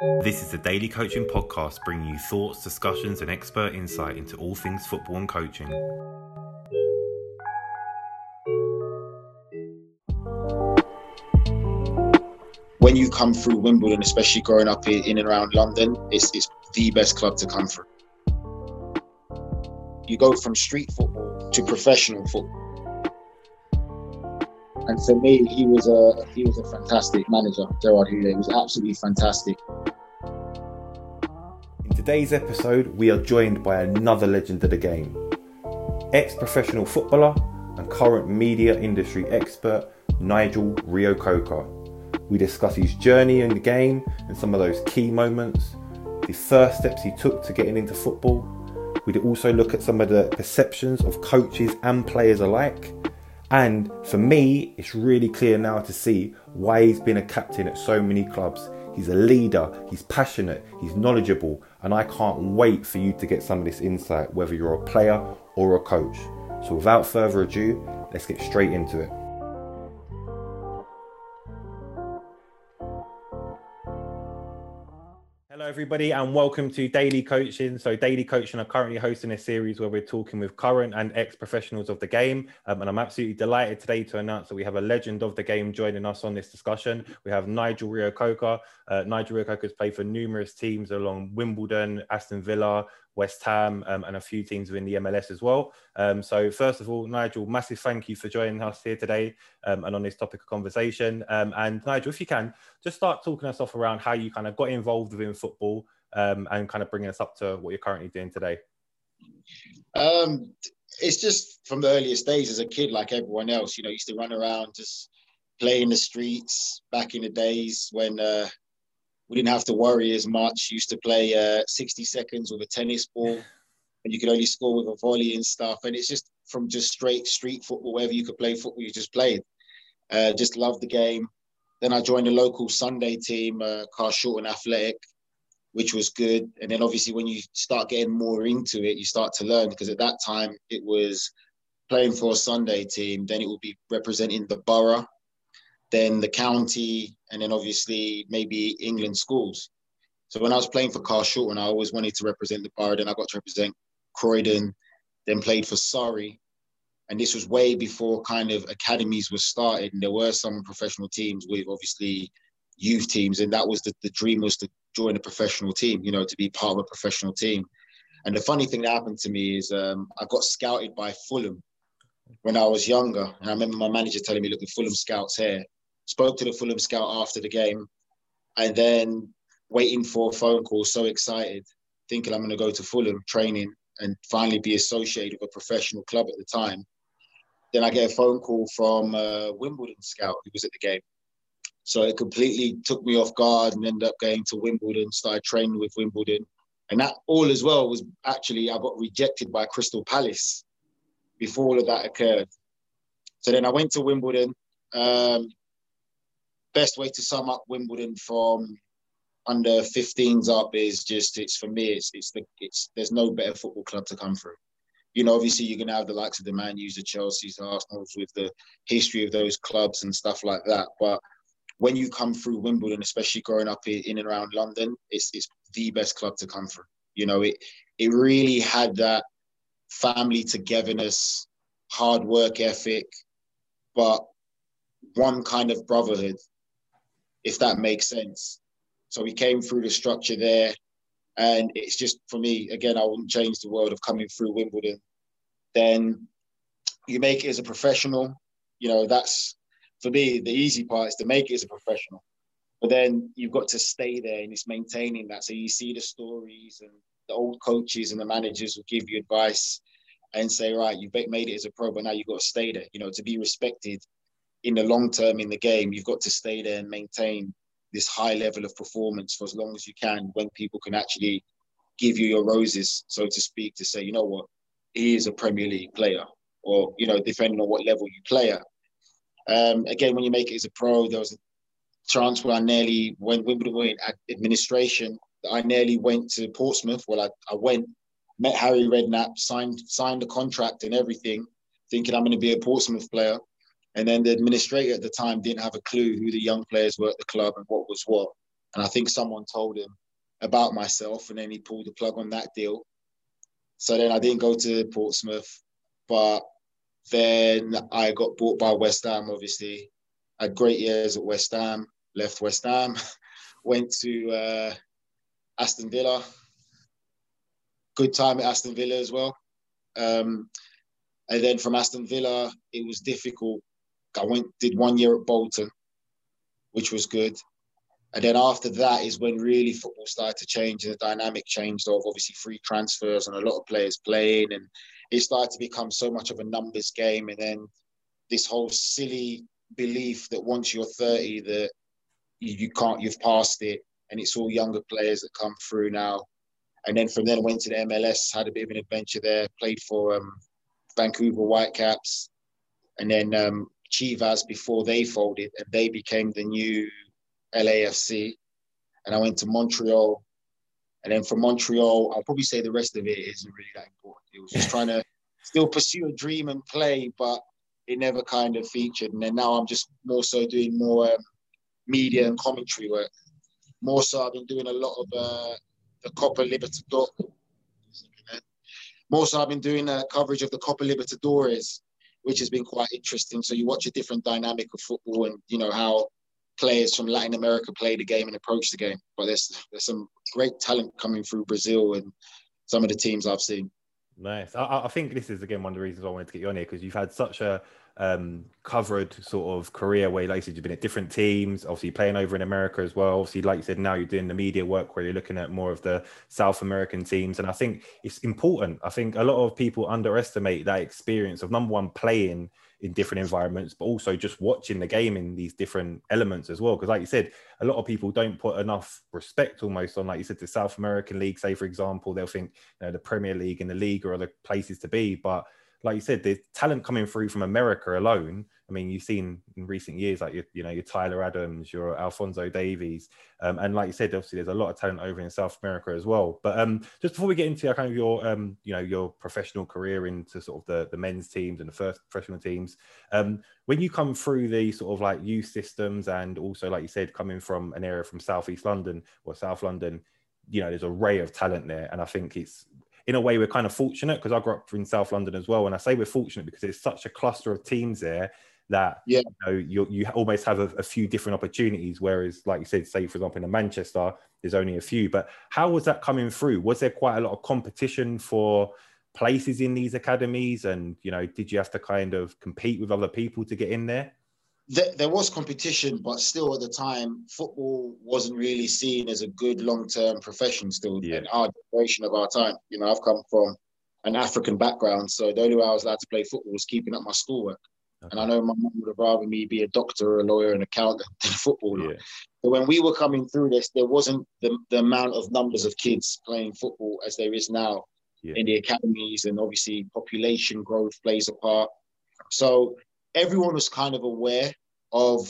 This is the Daily Coaching Podcast, bringing you thoughts, discussions, and expert insight into all things football and coaching. When you come through Wimbledon, especially growing up in and around London, it's, it's the best club to come through. You go from street football to professional football and for me, he was a he was a fantastic manager, Gerard Houllier. He was absolutely fantastic. Today's episode, we are joined by another legend of the game, ex-professional footballer and current media industry expert, Nigel Reo-Coker. We discuss his journey in the game and some of those key moments, the first steps he took to getting into football. We'd also look at some of the perceptions of coaches and players alike and for me, it's really clear now to see why he's been a captain at so many clubs. He's a leader, he's passionate, he's knowledgeable, and I can't wait for you to get some of this insight, whether you're a player or a coach. So without further ado, let's get straight into it. Everybody, and welcome to Daily Coaching. So, Daily Coaching are currently hosting a series where we're talking with current and ex professionals of the game. Um, and I'm absolutely delighted today to announce that we have a legend of the game joining us on this discussion. We have Nigel Reo-Coker. Uh, Nigel Reo-Coker has played for numerous teams along Wimbledon, Aston Villa, West Ham, um, and a few teams within the MLS as well. Um, so, first of all, Nigel, massive thank you for joining us here today um, and on this topic of conversation. Um, and Nigel, if you can, just start talking us off around how you kind of got involved within football um, and kind of bringing us up to what you're currently doing today. Um, it's just from the earliest days as a kid, like everyone else, you know, used to run around, just play in the streets back in the days when uh, we didn't have to worry as much. Used to play uh, 60 seconds with a tennis ball, and you could only score with a volley and stuff. And it's just from just straight street football, wherever you could play football, you just played. Uh, just loved the game. Then I joined a local Sunday team, uh, and Athletic, which was good. And then obviously when you start getting more into it, you start to learn because at that time it was playing for a Sunday team. Then it would be representing the borough then the county, and then obviously maybe England schools. So when I was playing for Carshalton, I always wanted to represent the borough. Then I got to represent Croydon, then played for Surrey. And this was way before kind of academies were started. And there were some professional teams with obviously youth teams. And that was the, the dream was to join a professional team, you know, to be part of a professional team. And the funny thing that happened to me is um, I got scouted by Fulham when I was younger. And I remember my manager telling me, look, the Fulham scouts here spoke to the Fulham scout after the game, and then waiting for a phone call, so excited, thinking I'm going to go to Fulham training and finally be associated with a professional club at the time. Then I get a phone call from a Wimbledon scout who was at the game. So it completely took me off guard and ended up going to Wimbledon, started training with Wimbledon. And that all as well was actually, I got rejected by Crystal Palace before all of that occurred. So then I went to Wimbledon, um, best way to sum up Wimbledon from under 15s up is just it's for me it's it's the it's there's no better football club to come through. You know, obviously you're gonna have the likes of the Man U's, the Chelsea's, the Arsenal's with the history of those clubs and stuff like that. But when you come through Wimbledon, especially growing up in and around London, it's it's the best club to come through. You know, it it really had that family togetherness, hard work ethic, but one kind of brotherhood if that makes sense. So we came through the structure there. And it's just for me, again, I wouldn't change the world of coming through Wimbledon. Then you make it as a professional. You know, that's for me, the easy part is to make it as a professional. But then you've got to stay there and it's maintaining that. So you see the stories and the old coaches and the managers will give you advice and say, right, you've made it as a pro, but now you've got to stay there. You know, to be respected in the long term in the game, you've got to stay there and maintain this high level of performance for as long as you can when people can actually give you your roses, so to speak, to say, you know what, he is a Premier League player, or, you know, depending on what level you play at. Um, again, when you make it as a pro, there was a chance where I nearly, when Wimbledon went administration, I nearly went to Portsmouth. Well, I, I went, met Harry Redknapp, signed signed the contract and everything, thinking I'm going to be a Portsmouth player. And then the administrator at the time didn't have a clue who the young players were at the club and what was what. and I think someone told him about myself, and then he pulled the plug on that deal. So then I didn't go to Portsmouth, but then I got bought by West Ham. Obviously, had great years at West Ham. Left West Ham, went to uh, Aston Villa. Good time at Aston Villa as well. Um, and then from Aston Villa, it was difficult. I went did one year at Bolton, which was good. And then after that is when really football started to change and the dynamic changed of obviously free transfers and a lot of players playing. And it started to become so much of a numbers game. And then this whole silly belief that once you're 30 that you, can't, you've passed it. And it's all younger players that come through now. And then from then went to the MLS, had a bit of an adventure there, played for um, Vancouver Whitecaps, and then um, Chivas before they folded and they became the new LAFC, and I went to Montreal. And then from Montreal, I'll probably say the rest of it isn't really that important. It was just trying to still pursue a dream and play, but it never kind of featured. And then now I'm just more so doing more um, media and commentary work. More so, I've been doing a lot of uh, the Copa Libertadores. More so, I've been doing uh, coverage of the Copa Libertadores, which has been quite interesting. So you watch a different dynamic of football and you know how players from Latin America play the game and approach the game. But there's there's some great talent coming through Brazil and some of the teams I've seen. Nice. I, I think this is again one of the reasons I wanted to get you on here because you've had such a um, covered sort of career where, like you said, you've been at different teams, obviously playing over in America as well. Obviously, like you said, now you're doing the media work where you're looking at more of the South American teams. And I think it's important. I think a lot of people underestimate that experience of number one, playing in different environments, but also just watching the game in these different elements as well. Because, like you said, a lot of people don't put enough respect almost on, like you said, the South American League. Say, for example, they'll think you know, the Premier League and the league are the places to be, but like you said, there's talent coming through from America alone. I mean, you've seen in recent years, like your, you know, your Tyler Adams, your Alphonso Davies, um, and like you said, obviously there's a lot of talent over in South America as well. But um, just before we get into kind of your, um, you know, your professional career into sort of the, the men's teams and the first professional teams, um, when you come through the sort of like youth systems and also, like you said, coming from an area from Southeast London or South London, you know, there's a ray of talent there, and I think it's in a way we're kind of fortunate because I grew up in South London as well. And I say we're fortunate because it's such a cluster of teams there that yeah. you know you, you almost have a, a, few different opportunities. Whereas, like you said, say for example in Manchester, there's only a few. But how was that coming through? Was there quite a lot of competition for places in these academies? And you know, did you have to kind of compete with other people to get in there? There, there was competition, but still at the time, football wasn't really seen as a good long-term profession. Still, yeah. in our generation of our time, you know, I've come from an African background, so the only way I was allowed to play football was keeping up my schoolwork. Okay. And I know my mum would have rather me be a doctor, or a lawyer, an accountant than a footballer. Yeah. But when we were coming through this, there wasn't the, the amount of numbers of kids playing football as there is now yeah. in the academies, and obviously population growth plays a part. So everyone was kind of aware of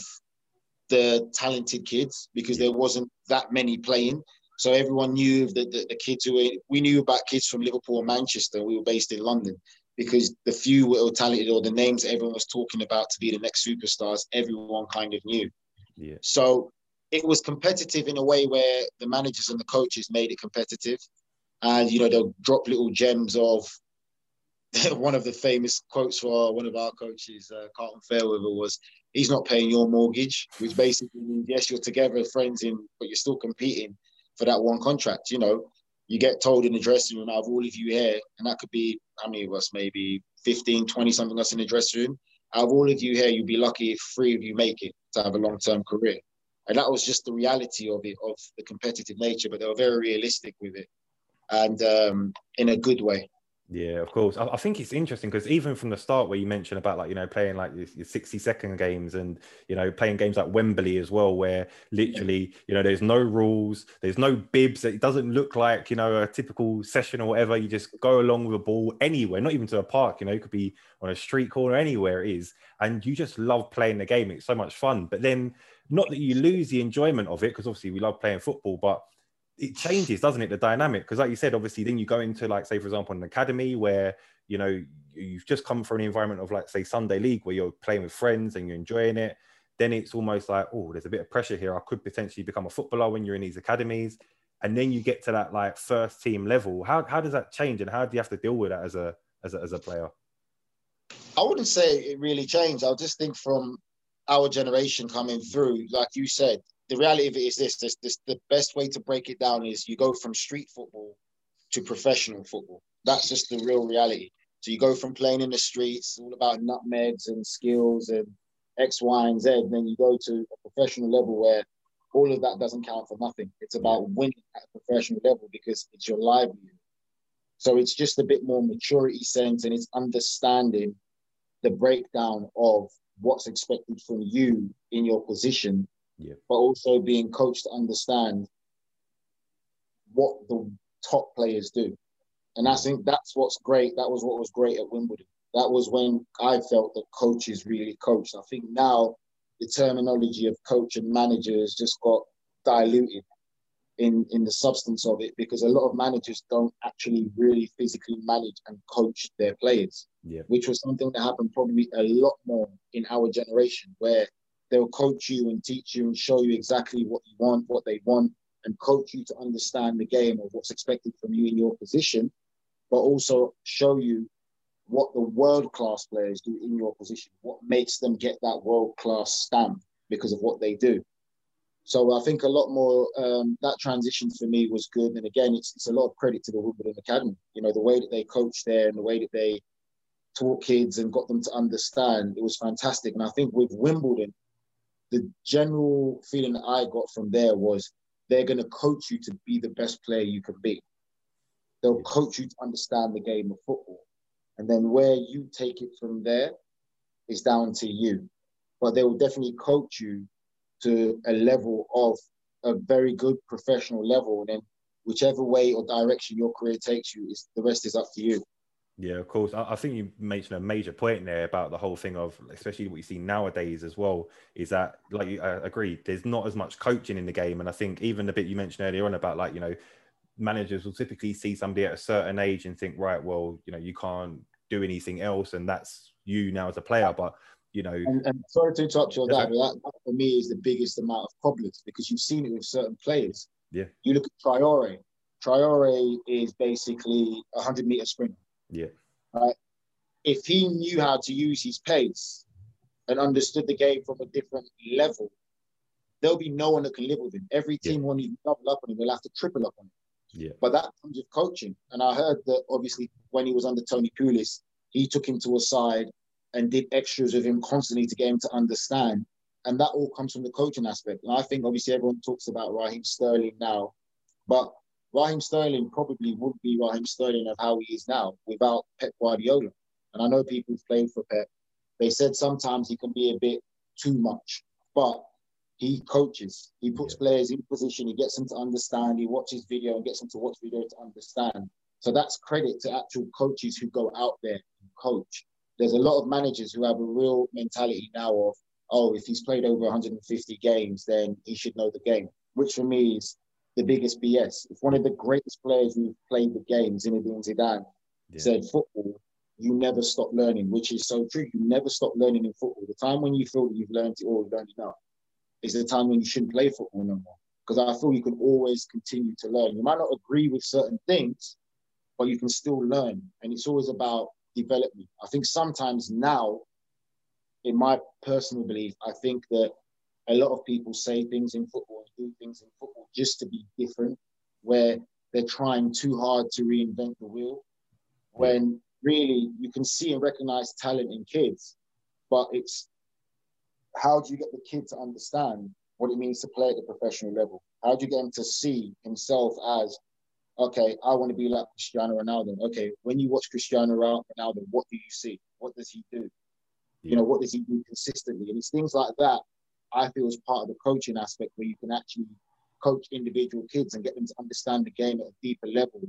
the talented kids because there wasn't that many playing. So everyone knew that the, the, kids who were, we knew about kids from Liverpool and Manchester. We were based in London because the few were talented or the names everyone was talking about to be the next superstars, everyone kind of knew. Yeah. So it was competitive in a way where the managers and the coaches made it competitive. And, you know, they'll drop little gems of one of the famous quotes for one of our coaches, uh, Carlton Fairweather, was he's not paying your mortgage, which basically means yes, you're together as friends in, but you're still competing for that one contract. You know, you get told in the dressing room, out of all of you here, and that could be how many of us, maybe 15, 20 something us in the dressing room. Out of all of you here, you'd be lucky if three of you make it to have a long-term career. And that was just the reality of it, of the competitive nature, but they were very realistic with it and um, in a good way. Yeah, of course. I, I think it's interesting because even from the start, where you mentioned about like you know playing like your, your sixty second games and you know playing games like Wembley as well, where literally you know there's no rules, there's no bibs. It doesn't look like you know a typical session or whatever. You just go along with a ball anywhere, not even to a park. You know, it could be on a street corner, anywhere it is, and you just love playing the game. It's so much fun. But then, not that you lose the enjoyment of it, because obviously we love playing football, but it changes, doesn't it? The dynamic, because like you said, obviously, then you go into like, say, for example, an academy where you know you've just come from an environment of like, say, Sunday league where you're playing with friends and you're enjoying it. then it's almost like, oh, there's a bit of pressure here. I could potentially become a footballer when you're in these academies. And then you get to that like first team level. How, how does that change and how do you have to deal with that as a, as a, as a player? I wouldn't say it really changed. I'll just think from our generation coming through, like you said, the reality of it is this, this, this the best way to break it down is you go from street football to professional football. That's just the real reality. So you go from playing in the streets, all about nutmegs and skills and X, Y, and Z. And then you go to a professional level where all of that doesn't count for nothing. It's about winning at a professional level because it's your livelihood. So it's just a bit more maturity sense and it's understanding the breakdown of what's expected from you in your position, yeah. but also being coached to understand what the top players do. And I think that's what's great. That was what was great at Wimbledon that was when I felt that coaches really coached. I think now the terminology of coach and manager has just got diluted in, in the substance of it because a lot of managers don't actually really physically manage and coach their players, yeah. which was something that happened probably a lot more in our generation where they'll coach you and teach you and show you exactly what you want, what they want, and coach you to understand the game of what's expected from you in your position, but also show you what the world class players do in your position, what makes them get that world class stamp because of what they do. So I think a lot more um, that transition for me was good. And again, it's, it's a lot of credit to the Wimbledon Academy. You know, the way that they coached there and the way that they taught kids and got them to understand, it was fantastic. And I think with Wimbledon, the general feeling that I got from there was they're going to coach you to be the best player you can be. They'll coach you to understand the game of football. And then where you take it from there is down to you. But they will definitely coach you to a level of a very good professional level. And then whichever way or direction your career takes you, is the rest is up to you. Yeah, of course. I, I, think you mentioned a major point there about the whole thing of, especially what you see nowadays as well, is that, like, you, I agree, there's not as much coaching in the game. And I think even the bit you mentioned earlier on about, like, you know, managers will typically see somebody at a certain age and think, right, well, you know, you can't do anything else, and that's you now as a player. But you know, and, and sorry to interrupt you on that, but that, that for me is the biggest amount of problems because you've seen it with certain players. Yeah, you look at Traoré. Traoré is basically a hundred meter sprinter. Yeah, right. If he knew how to use his pace and understood the game from a different level, there'll be no one that can live with him. Every team yeah. want to double up on him, they'll have to triple up on him. Yeah. But that comes with coaching. And I heard that obviously when he was under Tony Pulis, he took him to a side and did extras with him constantly to get him to understand. And that all comes from the coaching aspect. And I think obviously everyone talks about Raheem Sterling now, but Raheem Sterling probably would be Raheem Sterling of how he is now without Pep Guardiola. And I know people who've played for Pep. They said sometimes he can be a bit too much, but he coaches. He puts yeah. players in position. He gets them to understand. He watches video and gets them to watch video to understand. So that's credit to actual coaches who go out there and coach. There's a lot of managers who have a real mentality now of, oh, if he's played over 150 games, then he should know the game, which for me is the biggest BS. If one of the greatest players who've played the game, Zinedine Zidane, yeah. said football, you never stop learning, which is so true. You never stop learning in football. The time when you feel that you've learned it all, you've learned enough is the time when you shouldn't play football no more. Because I feel you can always continue to learn. You might not agree with certain things, but you can still learn. And it's always about development. I think sometimes now, in my personal belief, I think that a lot of people say things in football and do things in football just to be different, where they're trying too hard to reinvent the wheel. When really you can see and recognize talent in kids, but it's how do you get the kid to understand what it means to play at the professional level? How do you get him to see himself as, okay, I want to be like Cristiano Ronaldo. Okay, when you watch Cristiano Ronaldo, what do you see? What does he do? You know, what does he do consistently? And it's things like that I feel is part of the coaching aspect where you can actually coach individual kids and get them to understand the game at a deeper level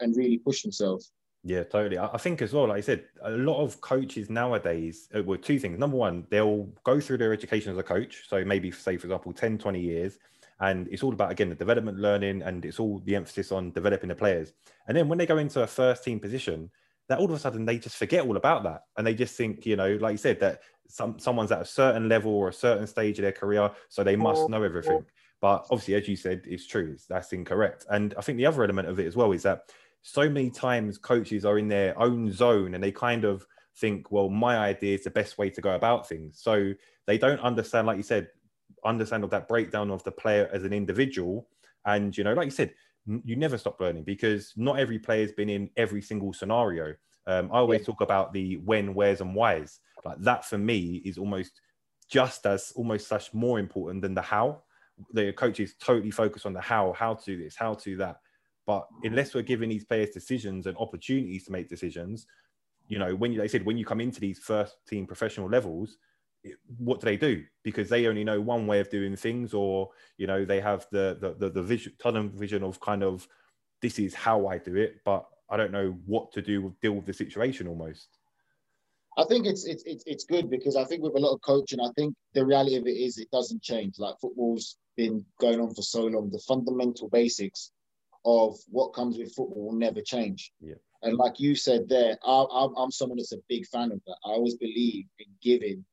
and really push themselves. Yeah, totally. I think as well, like I said, a lot of coaches nowadays, uh, well, two things. Number one, they'll go through their education as a coach. So maybe, say, for example, 10, 20 years. And it's all about, again, the development learning and it's all the emphasis on developing the players. And then when they go into a first team position, that all of a sudden they just forget all about that. And they just think, you know, like you said, that some someone's at a certain level or a certain stage of their career, so they must know everything. But obviously, as you said, it's true. That's incorrect. And I think the other element of it as well is that so many times coaches are in their own zone and they kind of think, well, my idea is the best way to go about things. So they don't understand, like you said, understand of that breakdown of the player as an individual. And you know, like you said, you never stop learning because not every player has been in every single scenario. Um, I always yeah. talk about the when, where's, and why's. Like that for me is almost just as almost such more important than the how. The coaches totally focus on the how, how to do this, how to do that. But unless we're giving these players decisions and opportunities to make decisions, you know, when you, they said when you come into these first team professional levels, what do they do? Because they only know one way of doing things, or you know, they have the the the, the vision, tunnel vision of kind of this is how I do it, but I don't know what to do with deal with the situation almost. I think it's it's it's it's good because I think with a lot of coaching, I think the reality of it is it doesn't change. Like football's been going on for so long, the fundamental basics of what comes with football will never change. Yeah. And like you said there, I, am I'm someone that's a big fan of that. I always believe in giving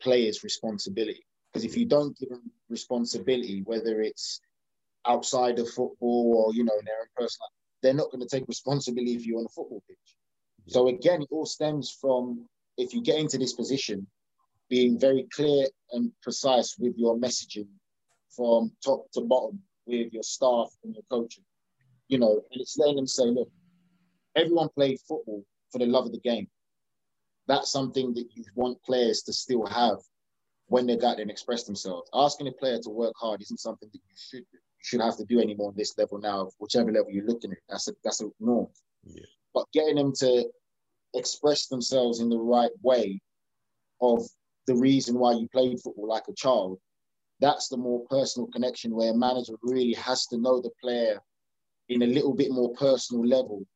players responsibility because if you don't give them responsibility, whether it's outside of football or you know in their own personal, they're not going to take responsibility for you're on a football pitch. So again, it all stems from if you get into this position, being very clear and precise with your messaging from top to bottom with your staff and your coaching. You know, and it's letting them say, look, everyone played football for the love of the game. That's something that you want players to still have when they got there and express themselves. Asking a player to work hard isn't something that you should do. You should have to do anymore on this level now, whichever level you're looking at. That's a that's a norm. Yeah. But getting them to express themselves in the right way of the reason why you played football like a child, that's the more personal connection where a manager really has to know the player in a little bit more personal level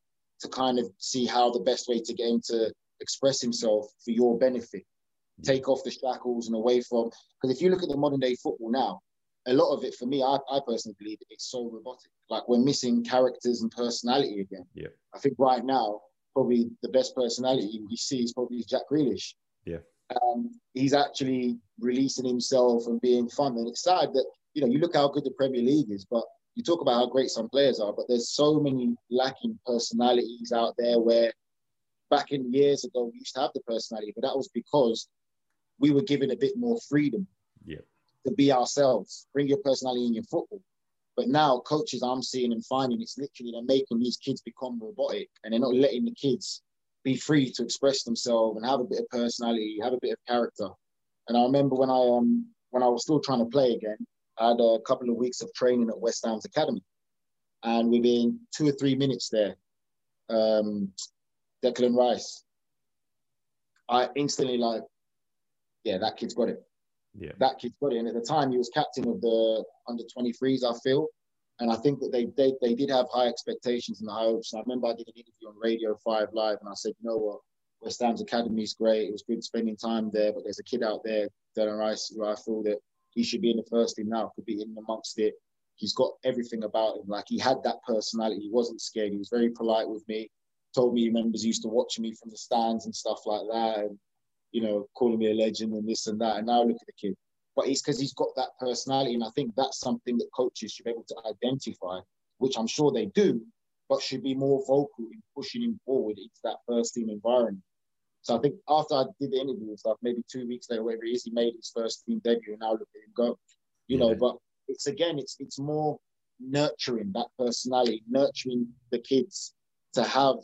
to kind of see how the best way to get him to express himself for your benefit. Mm. Take off the shackles and away from because if you look at the modern day football now, a lot of it for me, I, I personally believe it's so robotic. Like we're missing characters and personality again. Yeah. I think right now, probably the best personality we see is probably Jack Grealish. Yeah. Um, he's actually releasing himself and being fun. And it's sad that, you know, you look how good the Premier League is, but you talk about how great some players are, but there's so many lacking personalities out there where back in years ago we used to have the personality, but that was because we were given a bit more freedom yeah. to be ourselves, bring your personality in your football. But now coaches I'm seeing and finding it's literally they're making these kids become robotic and they're not letting the kids be free to express themselves and have a bit of personality, have a bit of character. And I remember when I um when I was still trying to play again, I had a couple of weeks of training at West Ham's Academy. And within two or three minutes there, um, Declan Rice, I instantly like, yeah, that kid's got it. Yeah. That kid's it. And at the time, he was captain of the under 23s, I feel. And I think that they, they they did have high expectations and high hopes. And I remember I did an interview on Radio 5 Live, and I said, you know what? West Ham's Academy is great. It was good spending time there, but there's a kid out there, Declan Rice, who I feel that he should be in the first team now, could be in amongst it. He's got everything about him. Like he had that personality. He wasn't scared. He was very polite with me. Told me members used to watch me from the stands and stuff like that, and you know, calling me a legend and this and that. And now look at the kid. But it's because he's got that personality, and I think that's something that coaches should be able to identify, which I'm sure they do, but should be more vocal in pushing him forward into that first team environment. So I think after I did the interview and stuff, maybe two weeks later, whatever it is, he made his first team debut, and now look at him go. You yeah. know, but it's again, it's it's more nurturing that personality, nurturing the kids to have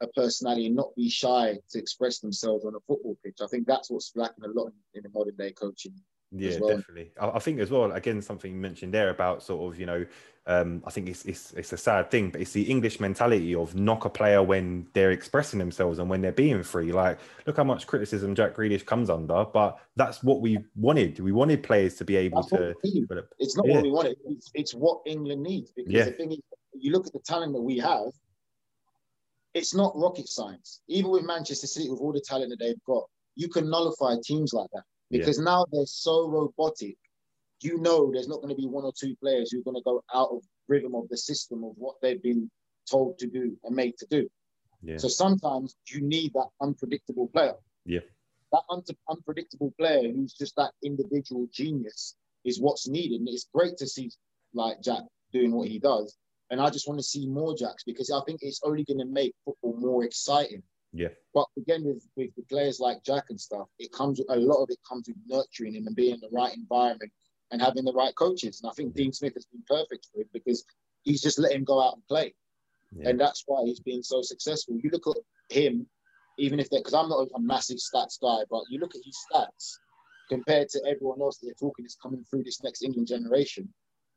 a personality and not be shy to express themselves on a football pitch. I think that's what's lacking a lot in, in the modern day coaching. Yeah, well. definitely. I, I, think as well. Again, something you mentioned there about sort of you know, um, I think it's it's it's a sad thing, but it's the English mentality of knock a player when they're expressing themselves and when they're being free. Like, look how much criticism Jack Grealish comes under, but that's what we wanted. We wanted players to be able that's to. It's not yeah. what we wanted. It's, it's, what England needs because yeah. the thing is, you look at the talent that we have. It's not rocket science. Even with Manchester City, with all the talent that they've got, you can nullify teams like that because yeah. now they're so robotic. You know, there's not going to be one or two players who are going to go out of rhythm of the system of what they've been told to do and made to do. Yeah. So sometimes you need that unpredictable player. Yeah. that un- unpredictable player who's just that individual genius is what's needed. And it's great to see like Jack doing what he does. And I just want to see more Jacks because I think it's only going to make football more exciting. Yeah. But again, with, with the players like Jack and stuff, it comes a lot of it comes with nurturing him and being in the right environment and having the right coaches. And I think Dean Smith has been perfect for it because he's just let him go out and play. Yeah. And that's why he's been so successful. You look at him, even if they're because I'm not a massive stats guy, but you look at his stats compared to everyone else that they're talking is coming through this next England generation.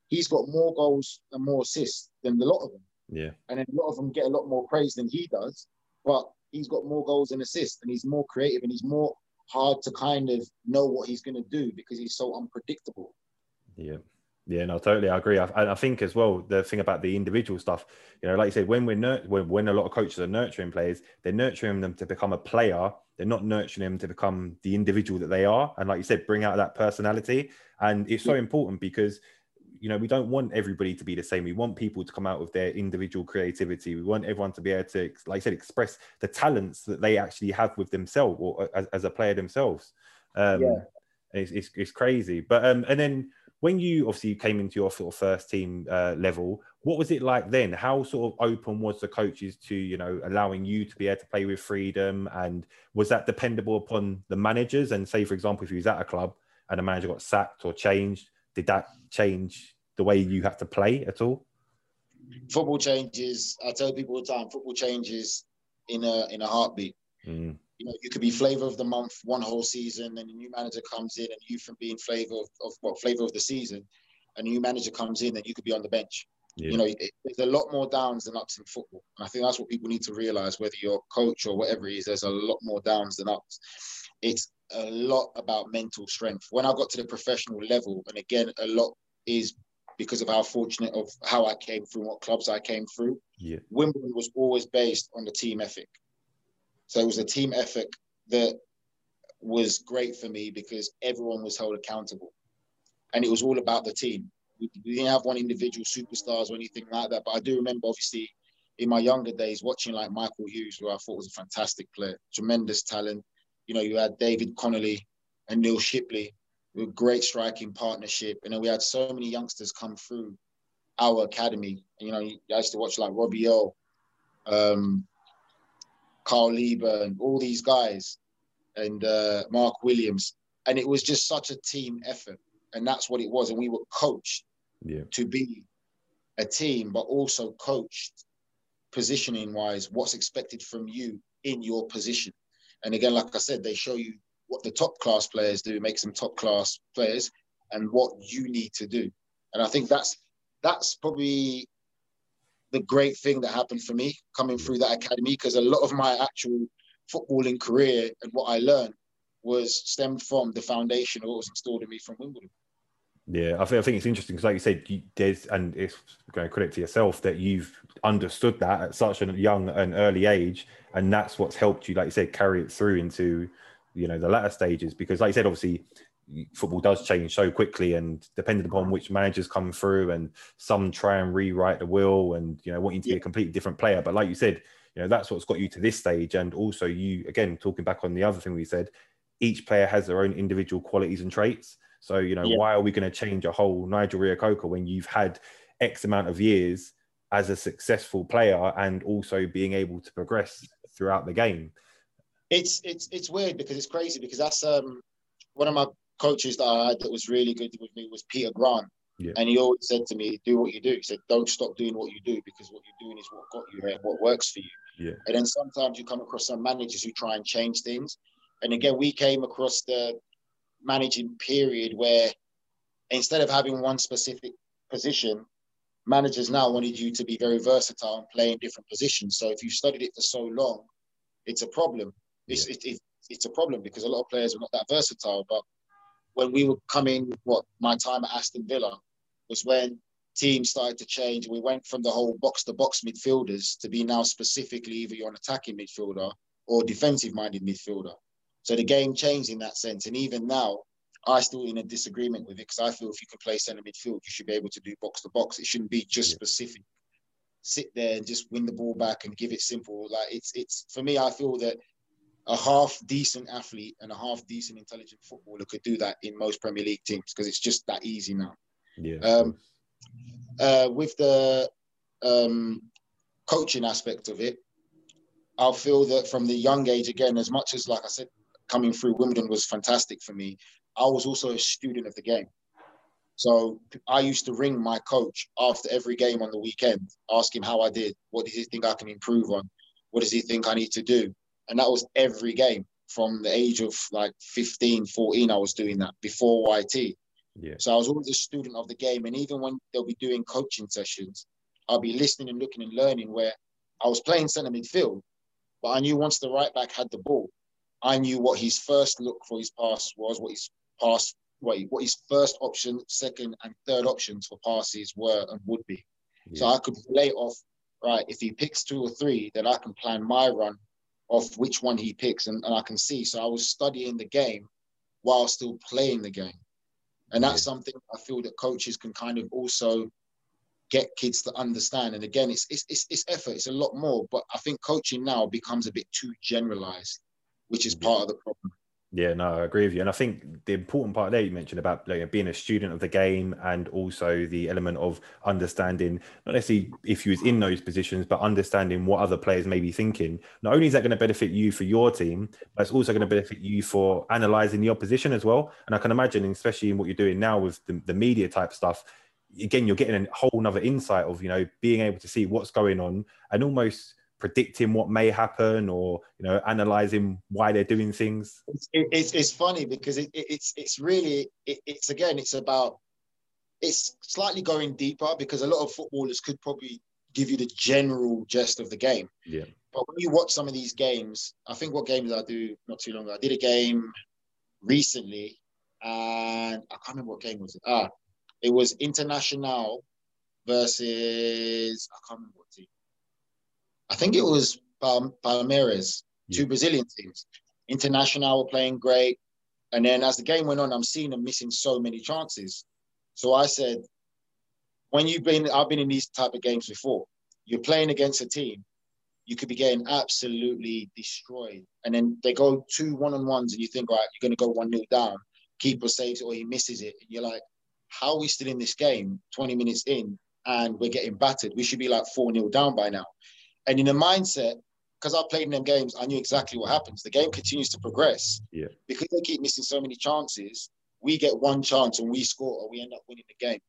He's got more goals and more assists than a lot of them. Yeah. And then a lot of them get a lot more praise than he does. But he's got more goals and assists and he's more creative and he's more hard to kind of know what he's going to do because he's so unpredictable. Yeah. Yeah, no, totally. I agree. I, I, think as well the thing about the individual stuff, you know, like you said, when we're nur- when, when a lot of coaches are nurturing players, they're nurturing them to become a player. They're not nurturing them to become the individual that they are. And like you said, bring out that personality. And it's so important because you know we don't want everybody to be the same. We want people to come out with their individual creativity. We want everyone to be able to like i said express the talents that they actually have with themselves or as, as a player themselves. Um yeah. it's, it's, it's crazy. But um and then when you obviously came into your sort of first team uh, level what was it like then? How sort of open was the coaches to you know allowing you to be able to play with freedom? And was that dependable upon the managers? And say for example if you was at a club and a manager got sacked or changed did that change the way you have to play at all? Football changes. I tell people all the time, football changes in a in a heartbeat. Mm. You know, you could be flavor of the month one whole season, and a new manager comes in, and you from being flavor of, of what flavor of the season, a new manager comes in, and you could be on the bench. Yeah. You know, it, there's a lot more downs than ups in football. And I think that's what people need to realize. Whether you're a coach or whatever it is, there's a lot more downs than ups. It's a lot about mental strength. When I got to the professional level, and again, a lot is because of how fortunate of how I came through, what clubs I came through. Yeah. Wimbledon was always based on the team ethic. So it was a team ethic that was great for me because everyone was held accountable. And it was all about the team. We, we didn't have one individual superstars or anything like that. But I do remember, obviously, in my younger days, watching like Michael Hughes, who I thought was a fantastic player, tremendous talent. You know, you had David Connolly and Neil Shipperley, we great striking partnership. And then we had so many youngsters come through our academy. You know, I used to watch like Robbie O, um, Carl Leaburn, and all these guys, and uh, Mark Williams. And it was just such a team effort. And that's what it was. And we were coached yeah. to be a team, but also coached positioning wise, what's expected from you in your position. And again, like I said, they show you what the top class players do makes them top class players and what you need to do. And I think that's that's probably the great thing that happened for me coming through that academy because a lot of my actual footballing career and what I learned was stemmed from the foundation of what was installed in me from Wimbledon. Yeah, I think I think it's interesting because, like you said, you, there's and it's going to credit to yourself that you've understood that at such a young and early age, and that's what's helped you, like you said, carry it through into you know the latter stages. Because like you said obviously football does change so quickly and depending upon which managers come through and some try and rewrite the will and you know want you to yeah. be a completely different player. But like you said you know that's what's got you to this stage. And also you again talking back on the other thing we said each player has their own individual qualities and traits so you know yeah. why are we going to change a whole Nigel Reo-Coker when you've had x amount of years as a successful player and also being able to progress throughout the game it's it's it's weird because it's crazy because that's um one of my coaches that I had that was really good with me was Peter Grant. Yeah. And he always said to me, do what you do. He said, don't stop doing what you do because what you're doing is what got you here, what works for you. Yeah. And then sometimes you come across some managers who try and change things. And again, we came across the managing period where instead of having one specific position, managers now wanted you to be very versatile and play in different positions. So if you studied it for so long, it's a problem. It's, yeah. it, it, it's a problem because a lot of players are not that versatile. But when we were coming, what my time at Aston Villa was when teams started to change. We went from the whole box to box midfielders to be now specifically either you're an attacking midfielder or defensive minded midfielder. So the game changed in that sense. And even now, I still in a disagreement with it because I feel if you can play centre midfield, you should be able to do box to box. It shouldn't be just yeah. specific. Sit there and just win the ball back and give it simple. Like it's it's for me, I feel that a half decent athlete and a half decent intelligent footballer could do that in most Premier League teams because it's just that easy now. Yeah. Um, uh, with the um, coaching aspect of it, I feel that from the young age, again, as much as, like I said, coming through Wimbledon was fantastic for me, I was also a student of the game. So I used to ring my coach after every game on the weekend, ask him how I did. What does he think I can improve on? What does he think I need to do? And that was every game from the age of like 15, 14, I was doing that before YT. Yeah. So I was always a student of the game. And even when they'll be doing coaching sessions, I'll be listening and looking and learning where I was playing centre midfield, but I knew once the right back had the ball, I knew what his first look for his pass was, what his pass, what, what his first option, second, and third options for passes were and would be. Yeah. So I could play off, right, if he picks two or three, then I can plan my run off which one he picks and, and I can see. So I was studying the game while still playing the game. And that's Yeah. something I feel that coaches can kind of also get kids to understand. And again, it's, it's it's it's effort. It's a lot more. But I think coaching now becomes a bit too generalized, which is part of the problem. Yeah, no, I agree with you. And I think the important part there you mentioned about like, being a student of the game and also the element of understanding, not necessarily if you was in those positions, but understanding what other players may be thinking. Not only is that going to benefit you for your team, but it's also going to benefit you for analysing the opposition as well. And I can imagine, especially in what you're doing now with the, the media type stuff, again, you're getting a whole nother insight of, you know, being able to see what's going on and almost predicting what may happen or, you know, analysing why they're doing things. It's, it's, it's funny because it, it- it's it's really it, it's again it's about it's slightly going deeper because a lot of footballers could probably give you the general gist of the game. Yeah. But when you watch some of these games, I think what games did I do not too long ago. I did a game recently, and I can't remember what game was it. Ah, it was International versus I can't remember what team. I think it was Palm- Palmeiras, two Yeah. Brazilian teams. International were playing great, and then as the game went on, I'm seeing them missing so many chances. So I said, when you've been, I've been in these type of games before. You're playing against a team, you could be getting absolutely destroyed, and then they go two one on ones, and you think, right, you're going to go one 0 down. Keeper saves it or he misses it, and you're like, how are we still in this game? 20 minutes in, and we're getting battered. We should be like four 0 down by now. And in a mindset, because I played in them games, I knew exactly what happens. The game continues to progress. Yeah. Because they keep missing so many chances, we get one chance and we score or we end up winning the game.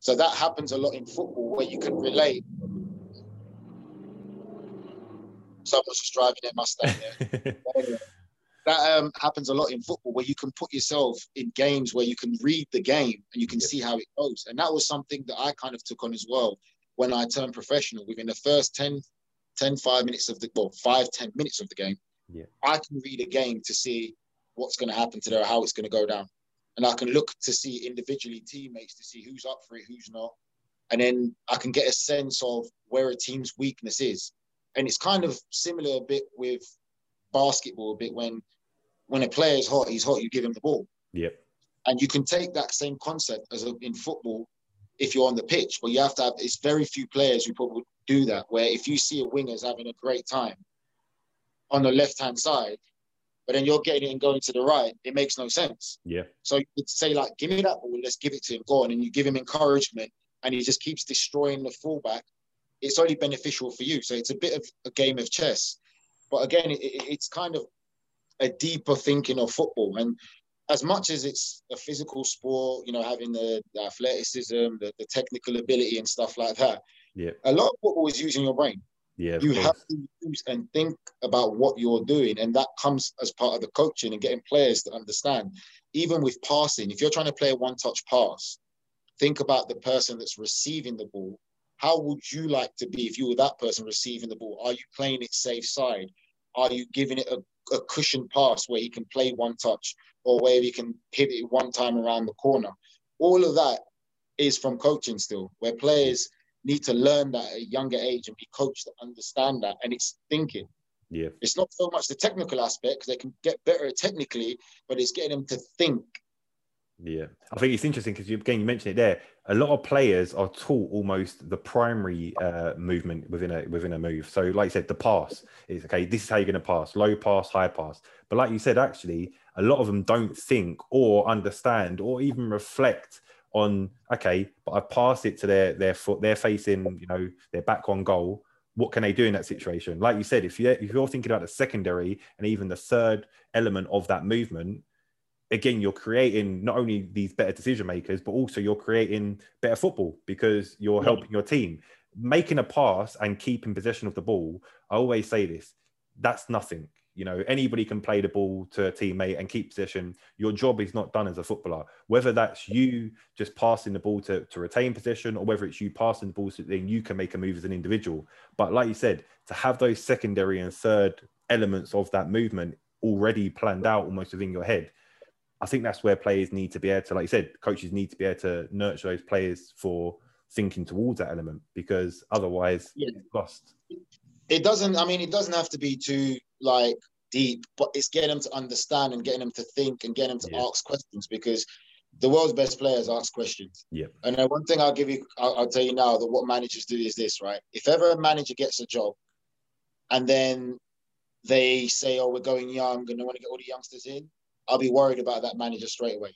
So that happens a lot in football where you can relate. Someone's just driving their Mustang there. That um, happens a lot in football where you can put yourself in games where you can read the game and you can Yeah. see how it goes. And that was something that I kind of took on as well when I turned professional. Within the first 10, 10 5 minutes of the, well, five, 10 minutes of the game, Yeah. I can read a game to see what's going to happen today or how it's going to go down. And I can look to see individually teammates to see who's up for it, who's not. And then I can get a sense of where a team's weakness is. And it's kind of similar a bit with basketball, a bit when when a player is hot, he's hot, you give him the ball. Yep. And you can take that same concept as a, in football if you're on the pitch, but you have to have, it's very few players who probably do that, where if you see a winger's having a great time on the left hand side, but then you're getting it and going to the right, it makes no sense. Yeah. So you could say, like, give me that ball, let's give it to him, go on. And you give him encouragement and he just keeps destroying the fullback. It's only beneficial for you. So it's a bit of a game of chess. But again, it, it- it's kind of a deeper thinking of football. And as much as it's a physical sport, you know, having the, the athleticism, the, the technical ability and stuff like that, Yeah. a lot of football is using your brain Yeah. you course. have to use and think about what you're doing and that comes as part of the coaching and getting players to understand even with passing if you're trying to play a one touch pass think about the person that's receiving the ball how would you like to be if you were that person receiving the ball are you playing it safe side are you giving it a, a cushion pass where he can play one touch or where he can hit it one time around the corner all of that is from coaching still where players need to learn that at a younger age and be coached to understand that. And it's thinking. Yeah. It's not so much the technical aspect because they can get better technically, but it's getting them to think. Yeah, I think it's interesting because you again you mentioned it there. A lot of players are taught almost the primary uh, movement within a within a move. So, like you said, the pass is okay. This is how you're going to pass: low pass, high pass. But like you said, actually, a lot of them don't think or understand or even reflect on. Okay, but I pass it to their their foot. They're facing, you know, their back on goal. What can they do in that situation? Like you said, if you if you're thinking about the secondary and even the third element of that movement, again, you're creating not only these better decision makers, but also you're creating better football because you're yeah. helping your team. Making a pass and keeping possession of the ball, I always say this that's nothing. You know, anybody can play the ball to a teammate and keep possession. Your job is not done as a footballer. Whether that's you just passing the ball to, to retain possession or whether it's you passing the ball so then you can make a move as an individual. But like you said, to have those secondary and third elements of that movement already planned out almost within your head I think that's where players need to be able to, like you said, coaches need to be able to nurture those players for thinking towards that element because otherwise yeah. it's lost. It doesn't, I mean, it doesn't have to be too like deep, but it's getting them to understand and getting them to think and getting them to yeah. ask questions because the world's best players ask questions. Yeah. And one thing I'll give you, I'll, I'll tell you now that what managers do is this, right? If ever a manager gets a job and then they say, oh, we're going young and I want to get all the youngsters in, I'll be worried about that manager straight away.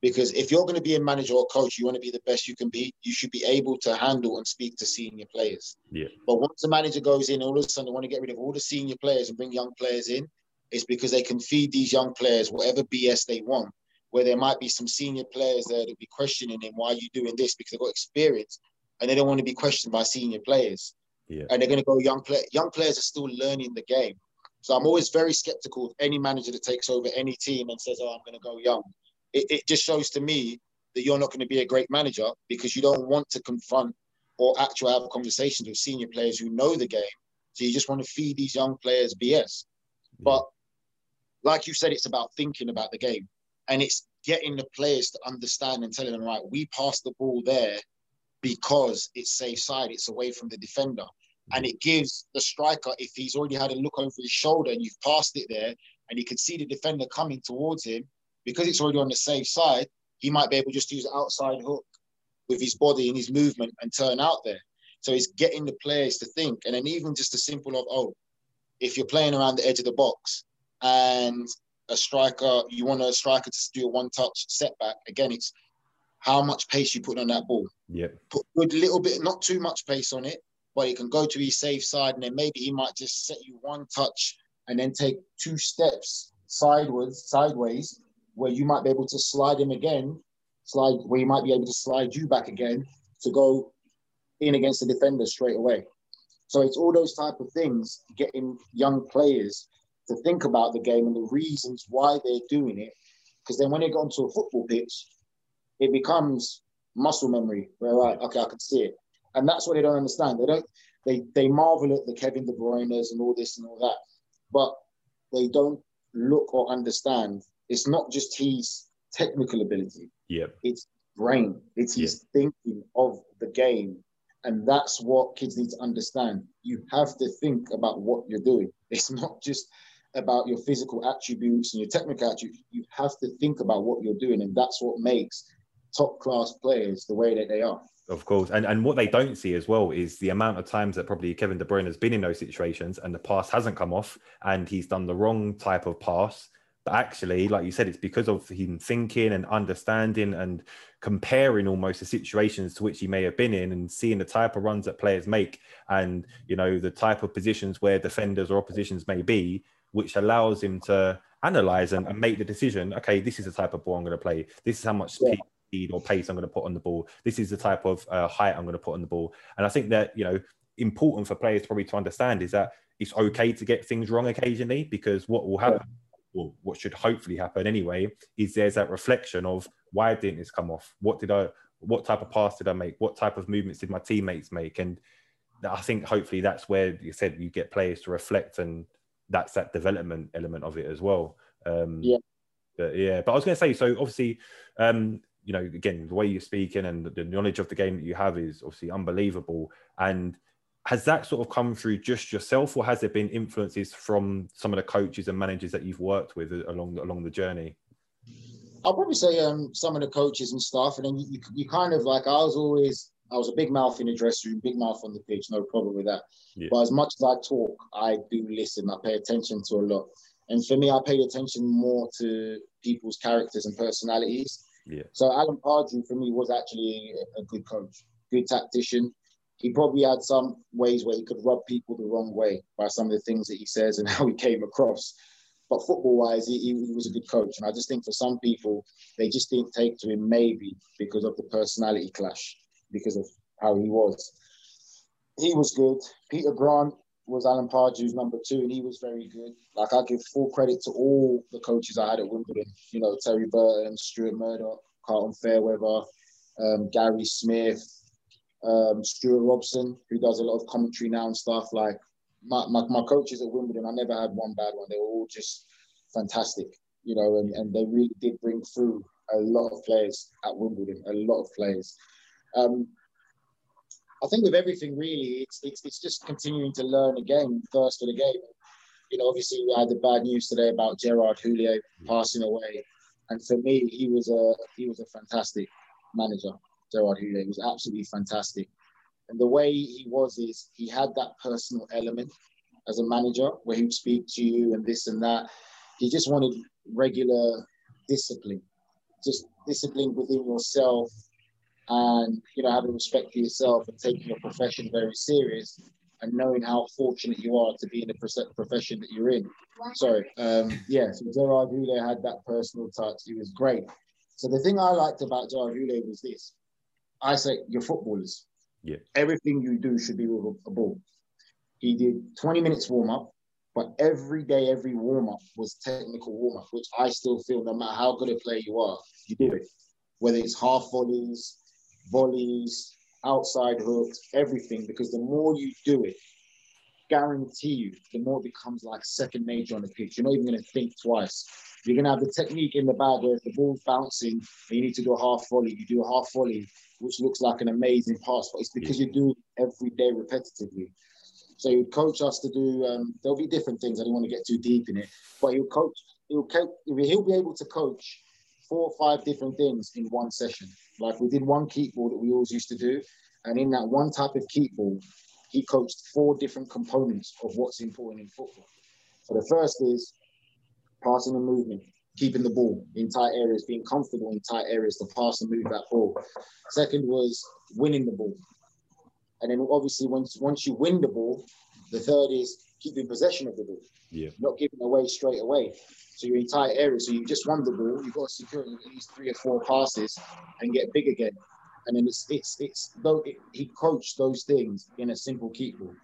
Because if you're going to be a manager or coach, you want to be the best you can be. You should be able to handle and speak to senior players. Yeah. But once the manager goes in, all of a sudden they want to get rid of all the senior players and bring young players in. It's because they can feed these young players whatever BS they want. Where there might be some senior players there that be questioning him, why are you doing this? Because they've got experience and they don't want to be questioned by senior players. Yeah. And they're going to go young play. Young players are still learning the game. So I'm always very skeptical of any manager that takes over any team and says, "Oh, I'm going to go young." It, it just shows to me that you're not going to be a great manager because you don't want to confront or actually have conversations with senior players who know the game. So you just want to feed these young players BS. But like you said, it's about thinking about the game and it's getting the players to understand and telling them, right, we pass the ball there because it's safe side, it's away from the defender and it gives the striker, if he's already had a look over his shoulder and you've passed it there, and he can see the defender coming towards him, because it's already on the safe side, he might be able just to use outside hook with his body and his movement and turn out there. So it's getting the players to think. And then even just a simple of, oh, if you're playing around the edge of the box and a striker, you want a striker to do a one-touch setback, again, it's how much pace you put on that ball. Yeah. Put a little bit, not too much pace on it, but he can go to his safe side and then maybe he might just set you one touch and then take two steps sideways, sideways, where you might be able to slide him again, slide where he might be able to slide you back again to go in against the defender straight away. So it's all those type of things, getting young players to think about the game and the reasons why they're doing it. Because then when they go onto a football pitch, it becomes muscle memory. Where right, okay, I can see it and that's what they don't understand. They don't they they marvel at the Kevin De Bruyne's and all this and all that, but they don't look or understand. It's not just his technical ability. Yeah, it's brain. It's his yep. thinking of the game, and that's what kids need to understand. You have to think about what you're doing. It's not just about your physical attributes and your technical attributes. You have to think about what you're doing, and that's what makes top class players the way that they are. Of course, and and what they don't see as well is the amount of times that probably Kevin De Bruyne has been in those situations and the pass hasn't come off, and he's done the wrong type of pass. But actually, like you said, it's because of him thinking and understanding and comparing almost the situations to which he may have been in and seeing the type of runs that players make and you know the type of positions where defenders or oppositions may be, which allows him to analyze and, and make the decision. Okay, this is the type of ball I'm going to play. This is how much speed yeah speed or pace I'm going to put on the ball. This is the type of uh, height I'm going to put on the ball. And I think that, you know, important for players probably to understand is that it's okay to get things wrong occasionally because what will happen, or what should hopefully happen anyway, is there's that reflection of why didn't this come off? What did I, what type of pass did I make? What type of movements did my teammates make? And I think hopefully that's where you said you get players to reflect and that's that development element of it as well. Um, yeah. But yeah, but I was going to say, so obviously, um, you know, again, the way you're speaking and the knowledge of the game that you have is obviously unbelievable. And has that sort of come through just yourself, or has there been influences from some of the coaches and managers that you've worked with along along the journey? I'll probably say um, some of the coaches and stuff, and then you, you kind of like I was always I was a big mouth in the dressing room, big mouth on the pitch, no problem with that. Yeah. But as much as I talk, I do listen. I pay attention to a lot, and for me, I paid attention more to people's characters and personalities. Yeah. So Alan Pardew for me was actually a, good coach, good tactician. He probably had some ways where he could rub people the wrong way by some of the things that he says and how he came across. But football wise, he, he, was a good coach. And I just think for some people, they just didn't take to him maybe because of the personality clash, because of how he was. He was good. Peter Grant was Alan Pardew's number two, and he was very good. Like I give full credit to all the coaches I had at Wimbledon. You know, Terry Burton, Stuart Murdoch, Carlton Fairweather, um, Gary Smith, um, Stewart Robson, who does a lot of commentary now and stuff. Like my, my, my coaches at Wimbledon, I never had one bad one. They were all just fantastic, you know, and, and they really did bring through a lot of players at Wimbledon, a lot of players. Um, I think with everything really, it's, it's it's just continuing to learn again, thirst for the game. You know, obviously we had the bad news today about Gerard Houllier passing away, and for me, he was a he was a fantastic manager. Gerard Houllier was absolutely fantastic. And the way he was is he had that personal element as a manager where he'd speak to you and this and that. He just wanted regular discipline, just discipline within yourself and you know having respect for yourself and taking your profession very serious and knowing how fortunate you are to be in the profession that you're in. Sorry. Um, yeah, so Gerard Houllier had that personal touch. He was great. So the thing I liked about Gerard Houllier was this. I say you're footballers. Yeah. Everything you do should be with a ball. He did 20 minutes warm up, but every day, every warm up was technical warm up, which I still feel no matter how good a player you are, you do it. Whether it's half volleys, volleys, outside hooks, everything, because the more you do it, guarantee you, the more it becomes like second nature on the pitch. You're not even going to think twice. You're going to have the technique in the bag where if the ball's bouncing and you need to do a half volley, you do a half volley, which looks like an amazing pass, but it's because you do it every day repetitively. So he'd coach us to do. Um, there'll be different things. I don't want to get too deep in it, but he'll coach. He'll coach. He'll be able to coach four or five different things in one session. Like we did one keep ball that we always used to do, and in that one type of keep ball, he coached four different components of what's important in football. So the first is passing and movement keeping the ball in tight areas, being comfortable in tight areas to pass and move that ball. Second was winning the ball. And then obviously once once you win the ball, the third is keeping possession of the ball. Yeah. Not giving away straight away. So your entire area. So you just won the ball, you've got to secure at least three or four passes and get big again. And then it's it's it's though it, he coached those things in a simple keep ball.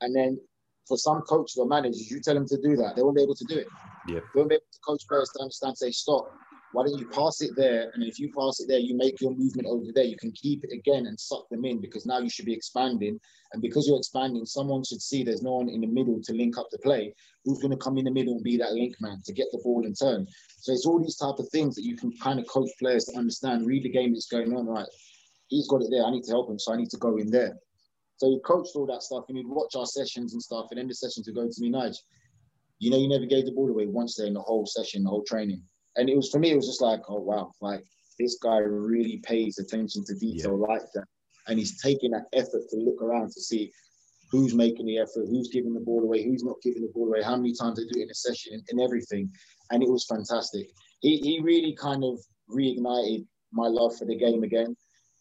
And then for some coaches or managers, you tell them to do that, they won't be able to do it. Yeah. They won't be able to coach players to understand, say, stop. Why don't you pass it there? And if you pass it there, you make your movement over there. You can keep it again and suck them in because now you should be expanding. And because you're expanding, someone should see there's no one in the middle to link up the play. Who's going to come in the middle and be that link man to get the ball and turn? So it's all these type of things that you can kind of coach players to understand, read the game that's going on. Right, he's got it there. I need to help him, so I need to go in there. So he coached all that stuff, and he'd watch our sessions and stuff. And in the sessions would go to me, Nige, you know, you never gave the ball away once there in the whole session, the whole training. And it was for me, it was just like, oh wow, like this guy really pays attention to detail yeah. like that, and he's taking that effort to look around to see who's making the effort, who's giving the ball away, who's not giving the ball away, how many times they do it in a session, and, and everything. And it was fantastic. He he really kind of reignited my love for the game again.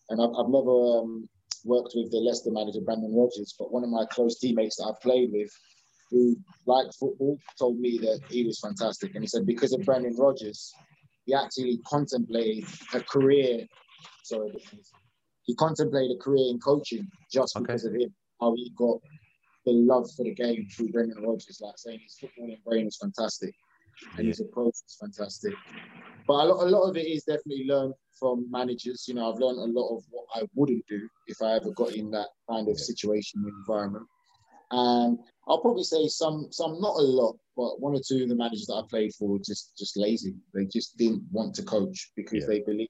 And I've, I've never um, worked with the Leicester manager, Brendan Rodgers, but one of my close teammates that I played with who liked football told me that he was fantastic. And he said because of Brendan Rodgers, he actually contemplated a career. Sorry, he contemplated a career in coaching just okay. because of him, how he got the love for the game through Brendan Rodgers, like saying his footballing brain is fantastic and his approach is fantastic. But a lot, a lot of it is definitely learned from managers. You know, I've learned a lot of what I wouldn't do if I ever got in that kind of situation environment. And I'll probably say some, some not a lot, but one or two of the managers that I played for were just just lazy. They just didn't want to coach because yeah. they believe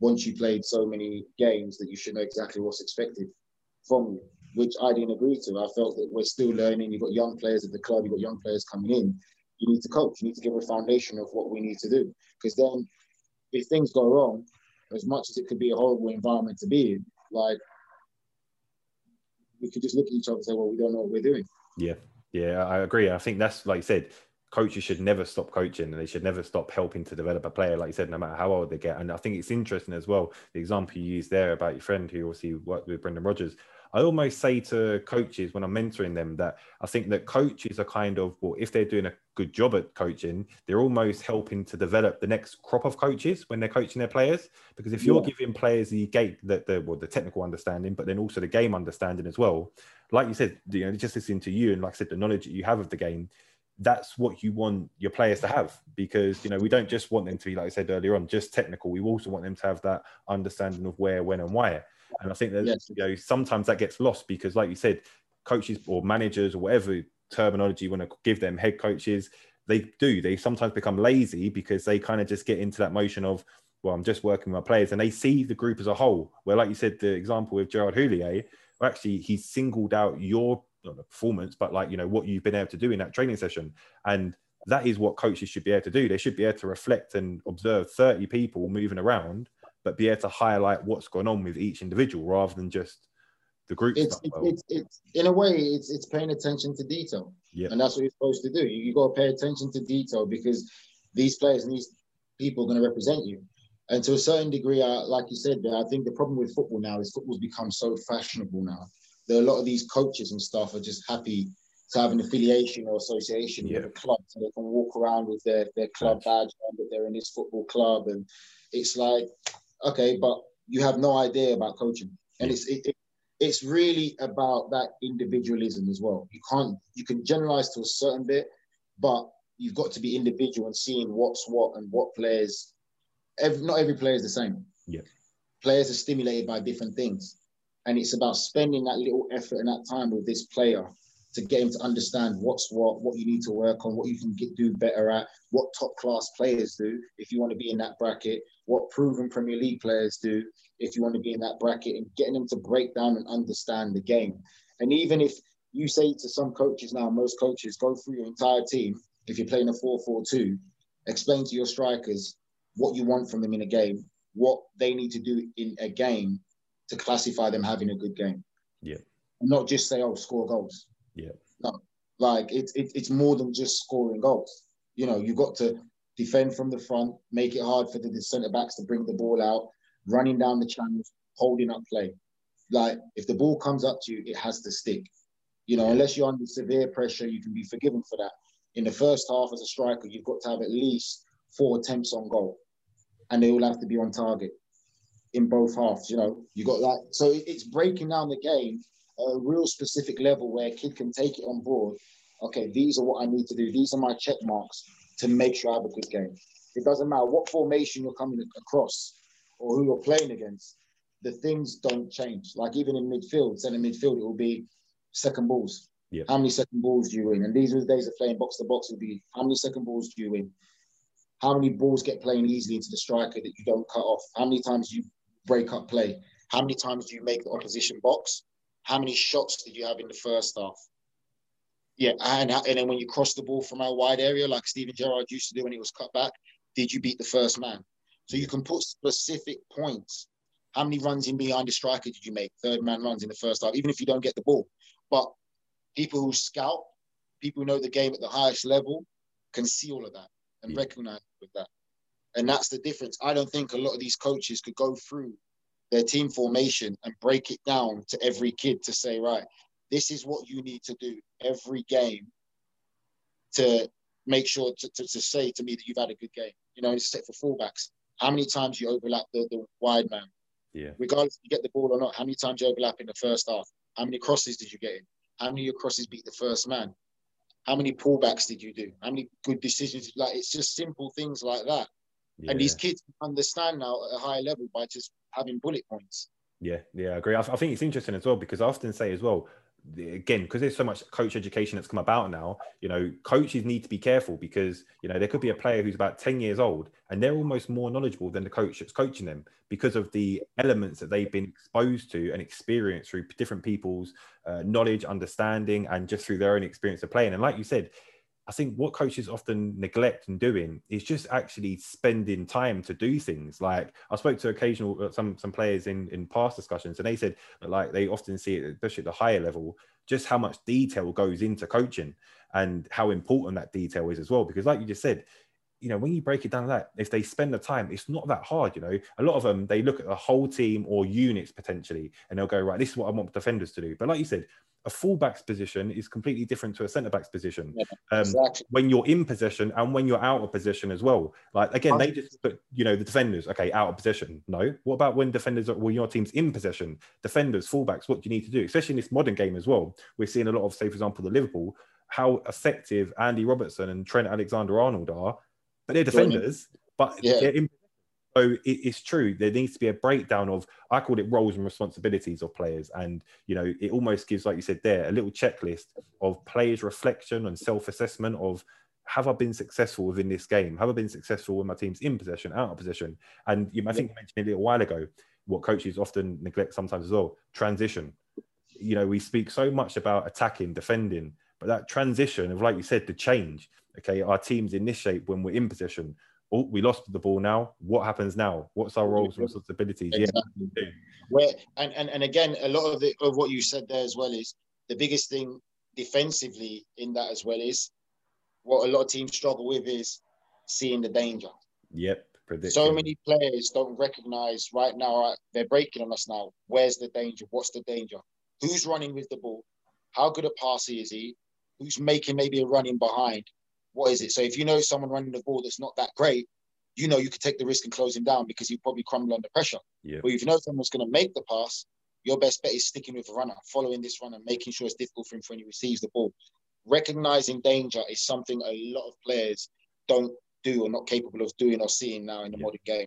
once you played so many games that you should know exactly what's expected from you, which I didn't agree to. I felt that we're still learning. You've got young players at the club, you've got young players coming in. You need to coach. You need to give a foundation of what we need to do. Because then if things go wrong, as much as it could be a horrible environment to be in, like we could just look at each other and say, well, we don't know what we're doing. Yeah, yeah, I agree. I think that's like you said, coaches should never stop coaching and they should never stop helping to develop a player, like you said, no matter how old they get. And I think it's interesting as well, the example you used there about your friend who obviously worked with Brendan Rodgers. I almost say to coaches when I'm mentoring them that I think that coaches are kind of, well, if they're doing a good job at coaching, they're almost helping to develop the next crop of coaches when they're coaching their players. Because if you're yeah. giving players the gate, the, the, well, the technical understanding, but then also the game understanding as well, like you said, you know, just listening to you and like I said, the knowledge that you have of the game, that's what you want your players to have because you know we don't just want them to be like I said earlier on just technical we also want them to have that understanding of where when and why and I think that yes. you know sometimes that gets lost because, like you said, coaches or managers or whatever terminology you want to give them, head coaches, they do. They sometimes become lazy because they kind of just get into that motion of, well, I'm just working with my players, and they see the group as a whole. Where, like you said, the example with Gerard Houllier, well, actually he singled out your performance, but like you know what you've been able to do in that training session, and that is what coaches should be able to do. They should be able to reflect and observe 30 people moving around but be able to highlight what's going on with each individual rather than just the group it's, stuff. It's, it's, it's, in a way it's it's paying attention to detail. Yeah and that's what you're supposed to do. You, you got to pay attention to detail because these players and these people are going to represent you. And to a certain degree uh, like you said i think the problem with football now is football's become so fashionable now there are a lot of these coaches and stuff are just happy to have an affiliation or association yeah. with a club so they can walk around with their, their club badge on that they're in this football club. And it's like okay, but you have no idea about coaching, and it's it, it, it's really about that individualism as well. You can't you can generalize to a certain bit, but you've got to be individual and seeing what's what and what players. Every, not every player is the same. Yeah, players are stimulated by different things, and it's about spending that little effort and that time with this player to get him to understand what's what, what you need to work on, what you can get, do better at, what top class players do if you want to be in that bracket, what proven Premier League players do if you want to be in that bracket, and getting them to break down and understand the game. And even if you say to some coaches now, most coaches go through your entire team, if you're playing a 4 4 2, explain to your strikers what you want from them in a game, what they need to do in a game to classify them having a good game. Yeah. Not just say, oh, score goals yeah. No, like it's it, it's more than just scoring goals. You know, you got to defend from the front, make it hard for the, the centre backs to bring the ball out, running down the channels, holding up play. Like if the ball comes up to you, it has to stick. You know, unless you're under severe pressure, you can be forgiven for that. In the first half, as a striker, you've got to have at least four attempts on goal, and they all have to be on target in both halves. You know, you got that. So it's breaking down the game a real specific level where a kid can take it on board. Okay, these are what I need to do. These are my check marks to make sure I have a good game. It doesn't matter what formation you're coming across or who you're playing against. The things don't change. Like even in midfield, centre midfield, it will be second balls. How many second balls do you win? And these are the days of playing box to box. Will be how many second balls do you win? How many balls get playing easily into the striker that you don't cut off? How many times do you break up play? How many times do you make the opposition box? How many shots did you have in the first half? Yeah, and, and then when you cross the ball from a wide area, like Steven Gerrard used to do when he was cut back, did you beat the first man? So you can put specific points. How many runs in behind the striker did you make? Third man runs in the first half, even if you don't get the ball. But people who scout, people who know the game at the highest level, can see all of that and yeah. recognize with that. And that's the difference. I don't think a lot of these coaches could go through their team formation and break it down to every kid to say, right, this is what you need to do every game to make sure to, to, to say to me that you've had a good game. You know, it's set for fullbacks. How many times you overlap the, the wide man? Yeah. Regardless if you get the ball or not, how many times you overlap in the first half? How many crosses did you get in? How many of your crosses beat the first man? How many pullbacks did you do? How many good decisions? Like it's just simple things like that. Yeah. And these kids understand now at a higher level by just having bullet points. Yeah, yeah, I agree. I, I think it's interesting as well because I often say as well, again because there's so much coach education that's come about now you know coaches need to be careful because you know there could be a player who's about 10 years old and they're almost more knowledgeable than the coach that's coaching them because of the elements that they've been exposed to and experienced through different people's uh, knowledge understanding and just through their own experience of playing and like you said I think what coaches often neglect and doing is just actually spending time to do things. Like I spoke to occasional uh, some some players in in past discussions, and they said like they often see it, especially at the higher level, just how much detail goes into coaching and how important that detail is as well. Because like you just said, you know, when you break it down like that, if they spend the time, it's not that hard. You know, a lot of them they look at the whole team or units potentially, and they'll go right. This is what I want defenders to do. But like you said, a fullback's position is completely different to a centre back's position. Yeah, um, exactly. When you're in possession and when you're out of position as well. Like again, they just put you know the defenders okay out of position. No, what about when defenders are when your team's in possession? Defenders, fullbacks, what do you need to do? Especially in this modern game as well. We're seeing a lot of say for example the Liverpool how effective Andy Robertson and Trent Alexander Arnold are, but they're defenders, but yeah. in so it, it's true. There needs to be a breakdown of I called it roles and responsibilities of players, and you know it almost gives, like you said there, a little checklist of players' reflection and self-assessment of have I been successful within this game? Have I been successful when my team's in possession, out of possession? And you, I think you mentioned a little while ago what coaches often neglect sometimes as well: transition. You know, we speak so much about attacking, defending, but that transition of, like you said, the change. Okay, our teams in this shape when we're in possession oh, we lost the ball now. What happens now? What's our roles and responsibilities? Exactly. Yeah. Where and, and and again, a lot of the of what you said there as well is the biggest thing defensively in that as well is what a lot of teams struggle with is seeing the danger. Yep. So many players don't recognize right now, right, they're breaking on us now. Where's the danger? What's the danger? Who's running with the ball? How good a passer is he? Who's making maybe a running behind? What is it? So if you know someone running the ball that's not that great, you know you could take the risk and close him down because he probably crumble under pressure. Yeah. But if you know someone's going to make the pass, your best bet is sticking with the runner, following this runner, making sure it's difficult for him when he receives the ball. Recognizing danger is something a lot of players don't do or not capable of doing or seeing now in the yeah. modern game.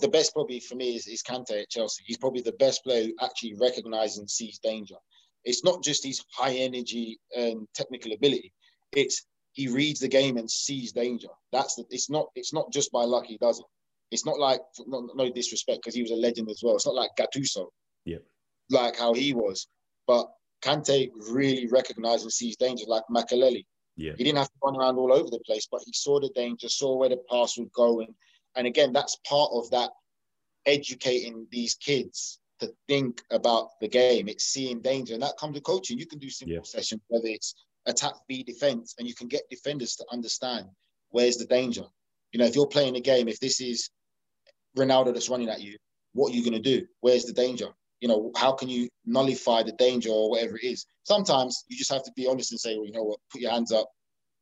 The best probably for me is, is Kante at Chelsea. He's probably the best player who actually recognizes and sees danger. It's not just his high energy and technical ability. It's he reads the game and sees danger. That's the. It's not. It's not just by luck he does it. It's not like no, no disrespect because he was a legend as well. It's not like Gattuso. Yeah. Like how he was, but Kante really recognizes and sees danger, like Makelele. Yeah. He didn't have to run around all over the place, but he saw the danger, saw where the pass would go, and and again, that's part of that educating these kids to think about the game. It's seeing danger, and that comes with coaching. You can do simple yeah. sessions, whether it's attack v defense, and you can get defenders to understand where's the danger. You know, if you're playing a game, if this is Ronaldo that's running at you, what are you going to do? Where's the danger? You know, how can you nullify the danger or whatever it is? Sometimes you just have to be honest and say, well, you know what, put your hands up.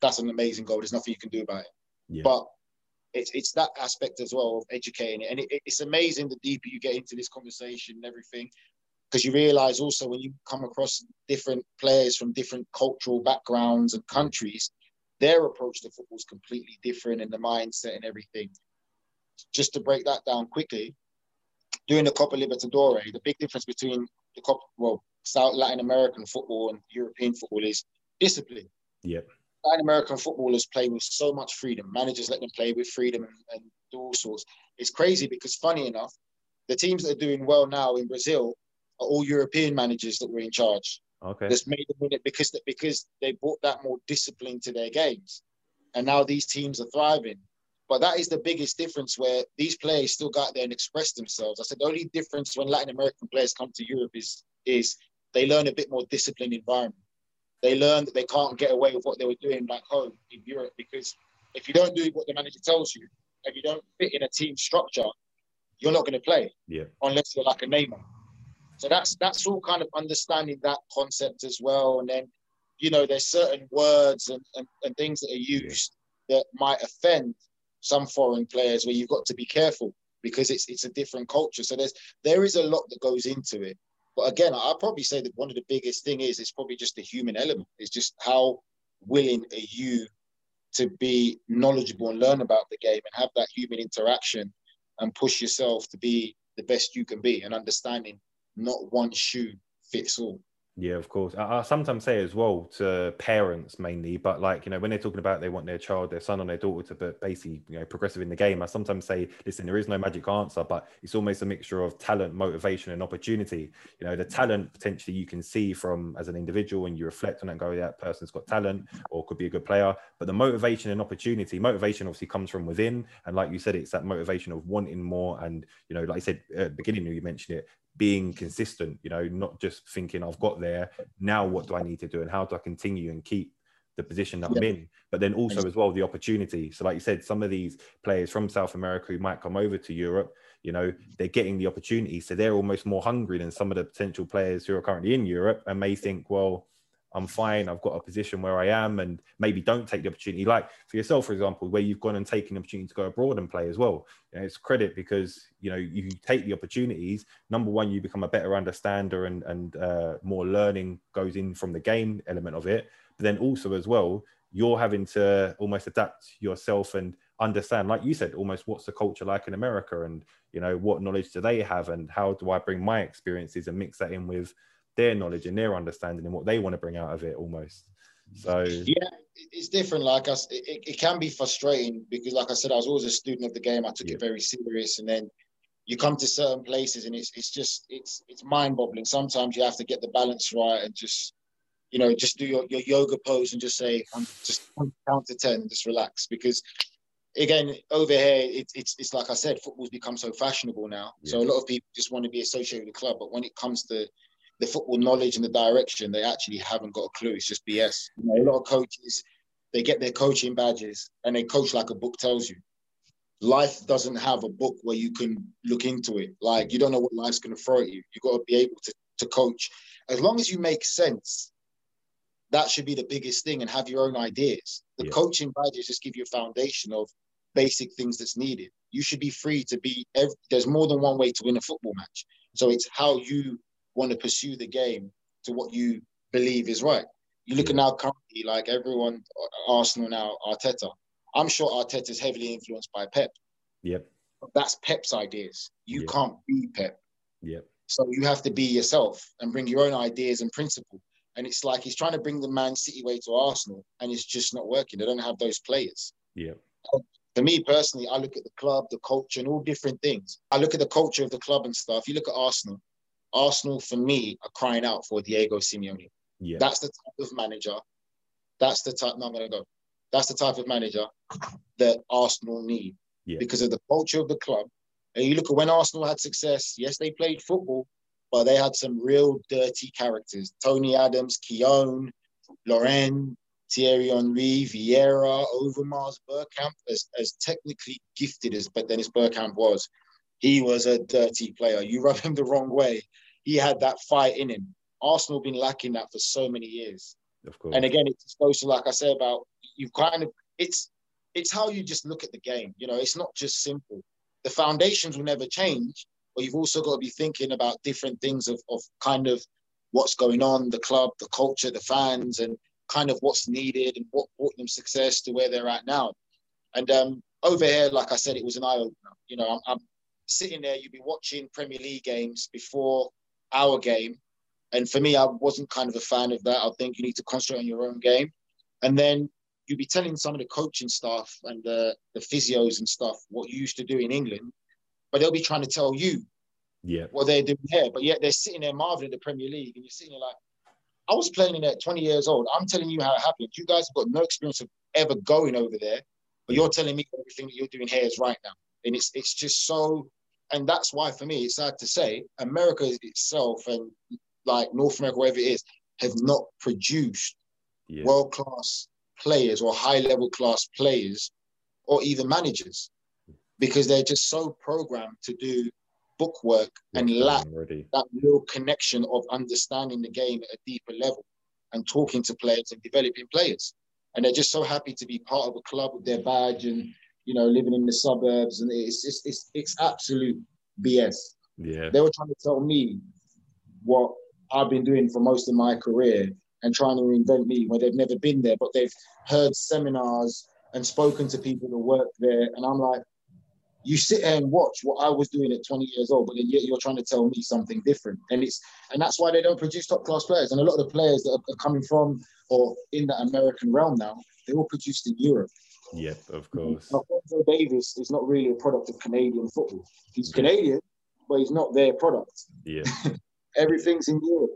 That's an amazing goal. There's nothing you can do about it. Yeah. But it's it's that aspect as well of educating it. And it, it's amazing the deeper you get into this conversation and everything, because you realize also when you come across different players from different cultural backgrounds and countries, their approach to football is completely different and the mindset and everything. Just to break that down quickly, during the Copa Libertadores, the big difference between the Copa, well, South Latin American football and European football is discipline. Yep. Latin American footballers play with so much freedom. Managers let them play with freedom and, and do all sorts. It's crazy because, funny enough, the teams that are doing well now in Brazil all European managers that were in charge. Okay. That's made them win it because that because they brought that more discipline to their games, and now these teams are thriving. But that is the biggest difference where these players still got there and express themselves. I said the only difference when Latin American players come to Europe is is they learn a bit more disciplined environment. They learn that they can't get away with what they were doing back home in Europe because if you don't do what the manager tells you, if you don't fit in a team structure, you're not going to play. Yeah. Unless you're like a Neymar. So that's that's all kind of understanding that concept as well. And then, you know, there's certain words and, and, and things that are used yeah. that might offend some foreign players where you've got to be careful because it's it's a different culture. So there's there is a lot that goes into it. But again, I'll probably say that one of the biggest thing is it's probably just the human element. It's just how willing are you to be knowledgeable and learn about the game and have that human interaction and push yourself to be the best you can be and understanding not one shoe fits all. Yeah, of course. I, I, sometimes say as well to parents mainly, but like you know when they're talking about they want their child, their son or their daughter to but basically you know progressive in the game. I sometimes say, listen, there is no magic answer, but it's almost a mixture of talent, motivation, and opportunity. You know, the talent potentially you can see from as an individual, and you reflect on it and go, that person's got talent or could be a good player. But the motivation and opportunity, motivation obviously comes from within, and like you said, it's that motivation of wanting more. And you know, like I said at the beginning, you mentioned it, being consistent, you know, not just thinking I've got there. Now, what do I need to do and how do I continue and keep the position that yeah. I'm in? But then also as well the opportunity. So, like you said, some of these players from South America who might come over to Europe, you know, they're getting the opportunity. So they're almost more hungry than some of the potential players who are currently in Europe and may think, well, I'm fine. I've got a position where I am, and maybe don't take the opportunity. Like for yourself, for example, where you've gone and taken the opportunity to go abroad and play as well. You know, it's credit because you know you take the opportunities. Number one, you become a better understander, and and uh, more learning goes in from the game element of it. But then also as well, you're having to almost adapt yourself and understand, like you said, almost what's the culture like in America, and you know what knowledge do they have, and how do I bring my experiences and mix that in with their knowledge and their understanding and what they want to bring out of it almost. So yeah, it's different. Like us, it, it can be frustrating because, like I said, I was always a student of the game. I took yeah. it very serious, and then you come to certain places, and it's it's just it's it's mind boggling. Sometimes you have to get the balance right and just you know just do your, your yoga pose and just say I'm just count to ten, just relax because again over here it, it's it's like I said, football's become so fashionable now. Yeah. So a lot of people just want to be associated with the club, but when it comes to the football knowledge and the direction, they actually haven't got a clue. It's just BS. You know, a lot of coaches, they get their coaching badges and they coach like a book tells you. Life doesn't have a book where you can look into it. Like you don't know what life's going to throw at you. You've got to be able to, to coach. As long as you make sense, that should be the biggest thing and have your own ideas. The yeah. coaching badges just give you a foundation of basic things that's needed. You should be free to be, every, there's more than one way to win a football match. So it's how you want to pursue the game to what you believe is right. You look at now currently, like everyone, Arsenal now, Arteta. I'm sure Arteta is heavily influenced by Pep. Yep. That's Pep's ideas. You yep. can't be Pep. Yep. So you have to be yourself and bring your own ideas and principle. And it's like he's trying to bring the Man City way to Arsenal, and it's just not working. They don't have those players. Yeah. For me personally, I look at the club, the culture, and all different things. I look at the culture of the club and stuff. You look at Arsenal. Arsenal, for me, are crying out for Diego Simeone. Yeah. That's the type of manager. That's the type. No, I'm gonna go. That's the type of manager that Arsenal need yeah. because of the culture of the club. And you look at when Arsenal had success. Yes, they played football, but they had some real dirty characters. Tony Adams, Keown, Lauren, Thierry Henry, Vieira, Overmars, Bergkamp, as, as technically gifted as but Dennis Bergkamp was, he was a dirty player. You rub him the wrong way. He had that fight in him. Arsenal been lacking that for so many years. Of course. And again, it just goes to like I said about you've kind of it's it's how you just look at the game. You know, it's not just simple. The foundations will never change, but you've also got to be thinking about different things of, of kind of what's going on, the club, the culture, the fans, and kind of what's needed and what brought them success to where they're at now. And um, over here, like I said, it was an eye opener. You know, I'm, I'm sitting there, you'd be watching Premier League games before our game. And for me, I wasn't kind of a fan of that. I think you need to concentrate on your own game. And then you'd be telling some of the coaching staff and the, the physios and stuff what you used to do in England, but they'll be trying to tell you yeah. what they're doing here. But yet they're sitting there marveling at the Premier League, and you're sitting there like, I was playing in there at 20 years old. I'm telling you how it happened. You guys have got no experience of ever going over there, but you're telling me everything that you're doing here is right now. And it's it's just so and that's why for me it's sad to say America itself and like North America, wherever it is, have not produced yeah. world class players or high level class players or even managers because they're just so programmed to do bookwork and lack already. that real connection of understanding the game at a deeper level and talking to players and developing players. And they're just so happy to be part of a club with their badge and you know, living in the suburbs, and it's it's it's, it's absolute BS. Yeah, they were trying to tell me what I've been doing for most of my career and trying to reinvent me where they've never been there, but they've heard seminars and spoken to people who work there, and I'm like, you sit there and watch what I was doing at 20 years old, but then yet you're trying to tell me something different. And it's and that's why they don't produce top class players. And a lot of the players that are coming from or in that American realm now, they're all produced in Europe. Yeah, of course. Alphonso Davies is not really a product of Canadian football. He's Canadian, but he's not their product. Yeah. Everything's in Europe.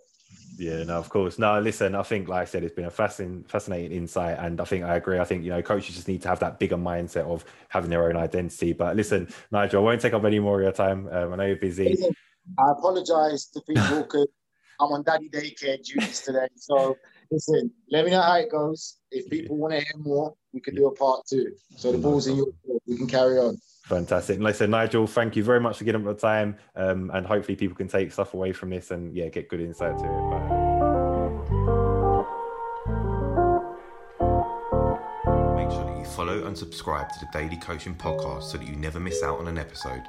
Yeah, no, of course. No, listen, I think, like I said, it's been a fascinating, fascinating insight. And I think I agree. I think, you know, coaches just need to have that bigger mindset of having their own identity. But listen, Nigel, I won't take up any more of your time. Um, I know you're busy. I apologize to people because I'm on daddy daycare duties today. So listen, let me know how it goes. If people want to hear more, we can do a part two. So the ball's in your court. We can carry on. Fantastic. And Listen, Nigel, thank you very much for getting up the time. Um, and hopefully people can take stuff away from this and yeah, get good insight to it. But, Make sure that you follow and subscribe to the Daily Coaching Podcast so that you never miss out on an episode.